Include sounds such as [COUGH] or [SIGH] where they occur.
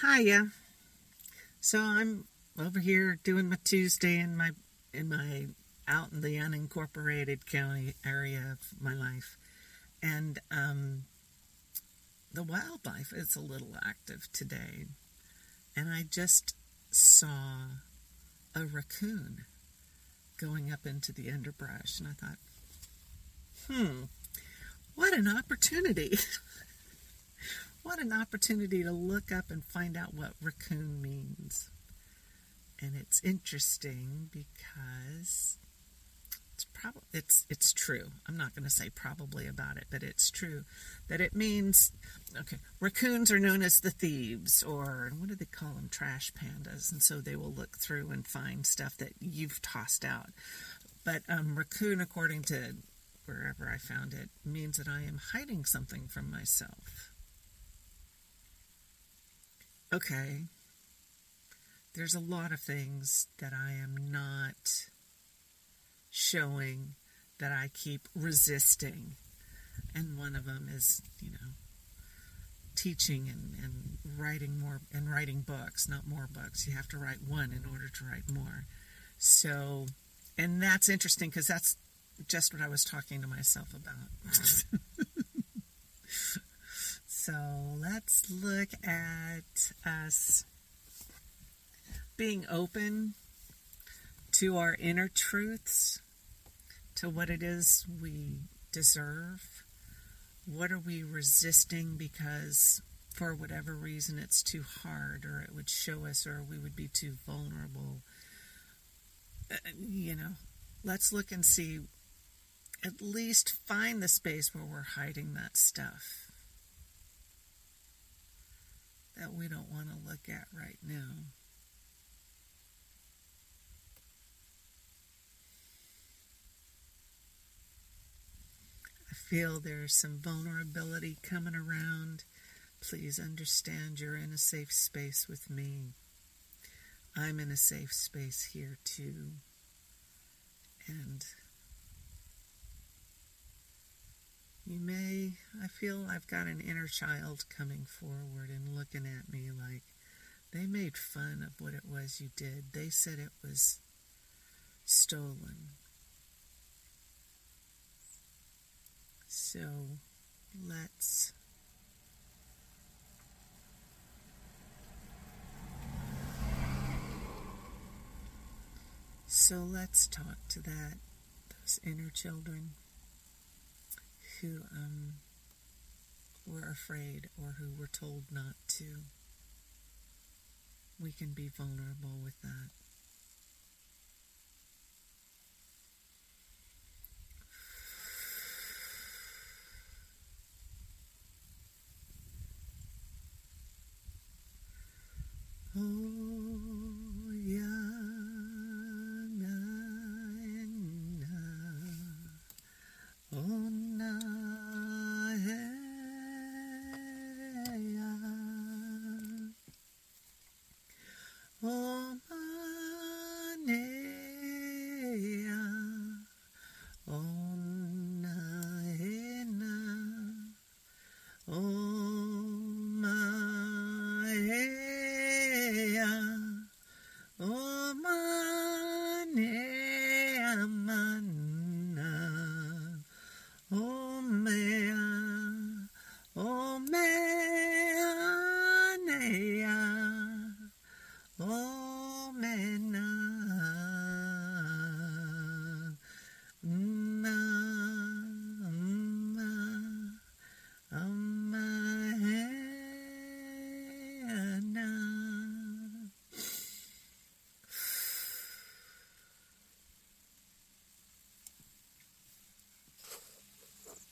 Hiya. So I'm over here doing my Tuesday in my in my out in the unincorporated county area of my life, and um, the wildlife is a little active today, and I just saw a raccoon going up into the underbrush, and I thought, hmm, what an opportunity! [LAUGHS] what an opportunity to look up and find out what raccoon means. And it's interesting because it's probably it's it's true. I'm not going to say probably about it, but it's true that it means okay, raccoons are known as the thieves or what do they call them trash pandas and so they will look through and find stuff that you've tossed out. But um, raccoon according to wherever I found it means that I am hiding something from myself okay, there's a lot of things that I am not showing that I keep resisting. And one of them is, you know, teaching and, and writing more and writing books, not more books. You have to write one in order to write more. So, and that's interesting because that's just what I was talking to myself about. [LAUGHS] So let's look at us being open to our inner truths, to what it is we deserve. What are we resisting because for whatever reason it's too hard or it would show us or we would be too vulnerable? You know, let's look and see, at least find the space where we're hiding that stuff that we don't want to look at right now. I feel there's some vulnerability coming around. Please understand you're in a safe space with me. I'm in a safe space here too. And You may, I feel I've got an inner child coming forward and looking at me like they made fun of what it was you did. They said it was stolen. So let's So let's talk to that, those inner children who um, were afraid or who were told not to. We can be vulnerable with that.